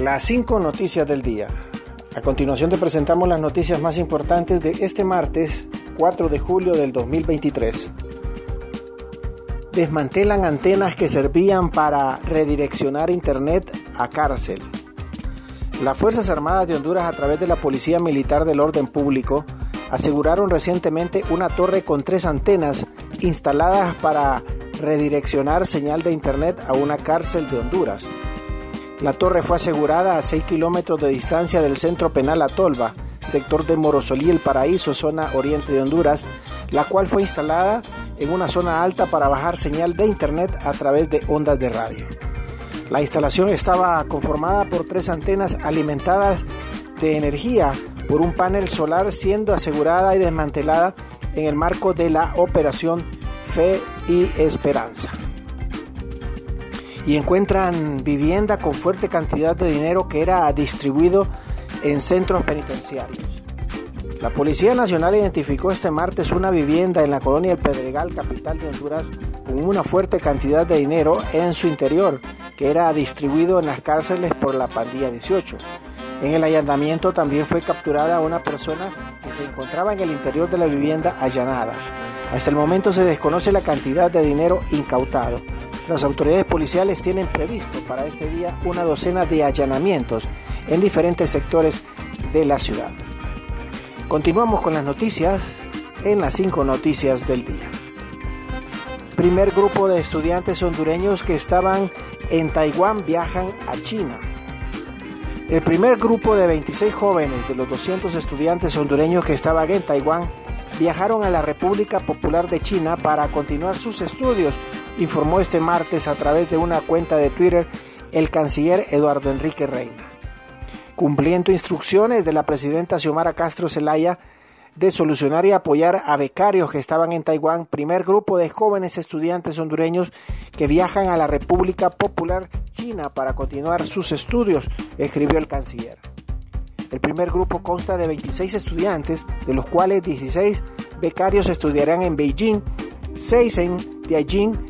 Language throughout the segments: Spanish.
Las cinco noticias del día. A continuación te presentamos las noticias más importantes de este martes 4 de julio del 2023. Desmantelan antenas que servían para redireccionar Internet a cárcel. Las Fuerzas Armadas de Honduras a través de la Policía Militar del Orden Público aseguraron recientemente una torre con tres antenas instaladas para redireccionar señal de Internet a una cárcel de Honduras. La torre fue asegurada a 6 kilómetros de distancia del centro penal Atolva, sector de Morosolí, El Paraíso, zona oriente de Honduras, la cual fue instalada en una zona alta para bajar señal de internet a través de ondas de radio. La instalación estaba conformada por tres antenas alimentadas de energía por un panel solar siendo asegurada y desmantelada en el marco de la operación Fe y Esperanza y encuentran vivienda con fuerte cantidad de dinero que era distribuido en centros penitenciarios. La Policía Nacional identificó este martes una vivienda en la colonia El Pedregal, capital de Honduras, con una fuerte cantidad de dinero en su interior, que era distribuido en las cárceles por la pandilla 18. En el allanamiento también fue capturada una persona que se encontraba en el interior de la vivienda allanada. Hasta el momento se desconoce la cantidad de dinero incautado. Las autoridades policiales tienen previsto para este día una docena de allanamientos en diferentes sectores de la ciudad. Continuamos con las noticias en las cinco noticias del día. Primer grupo de estudiantes hondureños que estaban en Taiwán viajan a China. El primer grupo de 26 jóvenes de los 200 estudiantes hondureños que estaban en Taiwán viajaron a la República Popular de China para continuar sus estudios informó este martes a través de una cuenta de Twitter el canciller Eduardo Enrique Reina. Cumpliendo instrucciones de la presidenta Xiomara Castro Zelaya de solucionar y apoyar a becarios que estaban en Taiwán, primer grupo de jóvenes estudiantes hondureños que viajan a la República Popular China para continuar sus estudios, escribió el canciller. El primer grupo consta de 26 estudiantes, de los cuales 16 becarios estudiarán en Beijing, 6 en Tianjin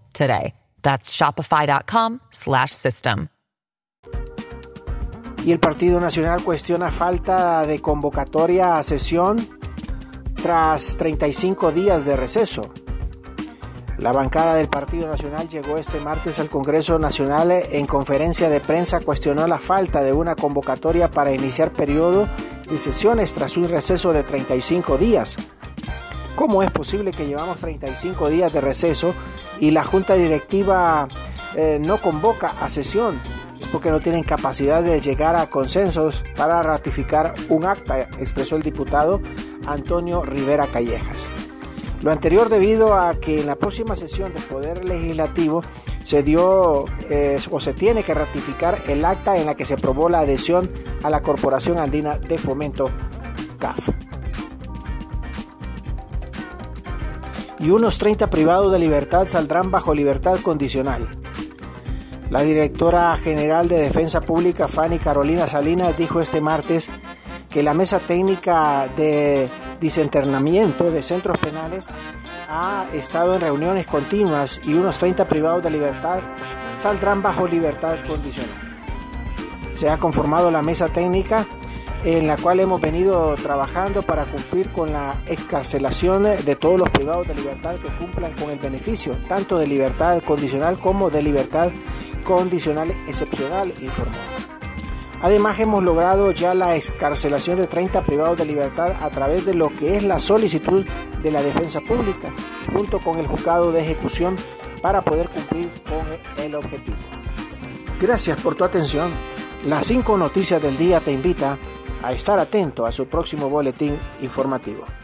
today. That's shopify.com slash system. Y el Partido Nacional cuestiona falta de convocatoria a sesión tras 35 días de receso. La bancada del Partido Nacional llegó este martes al Congreso Nacional en conferencia de prensa, cuestionó la falta de una convocatoria para iniciar periodo de sesiones tras un receso de 35 días. ¿Cómo es posible que llevamos 35 días de receso y la junta directiva eh, no convoca a sesión? Es porque no tienen capacidad de llegar a consensos para ratificar un acta, expresó el diputado Antonio Rivera Callejas. Lo anterior debido a que en la próxima sesión del Poder Legislativo se dio eh, o se tiene que ratificar el acta en la que se aprobó la adhesión a la Corporación Andina de Fomento CAF. Y unos 30 privados de libertad saldrán bajo libertad condicional. La directora general de Defensa Pública, Fanny Carolina Salinas, dijo este martes que la mesa técnica de disenternamiento de centros penales ha estado en reuniones continuas y unos 30 privados de libertad saldrán bajo libertad condicional. Se ha conformado la mesa técnica en la cual hemos venido trabajando para cumplir con la excarcelación de todos los privados de libertad que cumplan con el beneficio, tanto de libertad condicional como de libertad condicional excepcional, informó. Además hemos logrado ya la excarcelación de 30 privados de libertad a través de lo que es la solicitud de la defensa pública, junto con el juzgado de ejecución para poder cumplir con el objetivo. Gracias por tu atención. Las cinco noticias del día te invita a estar atento a su próximo boletín informativo.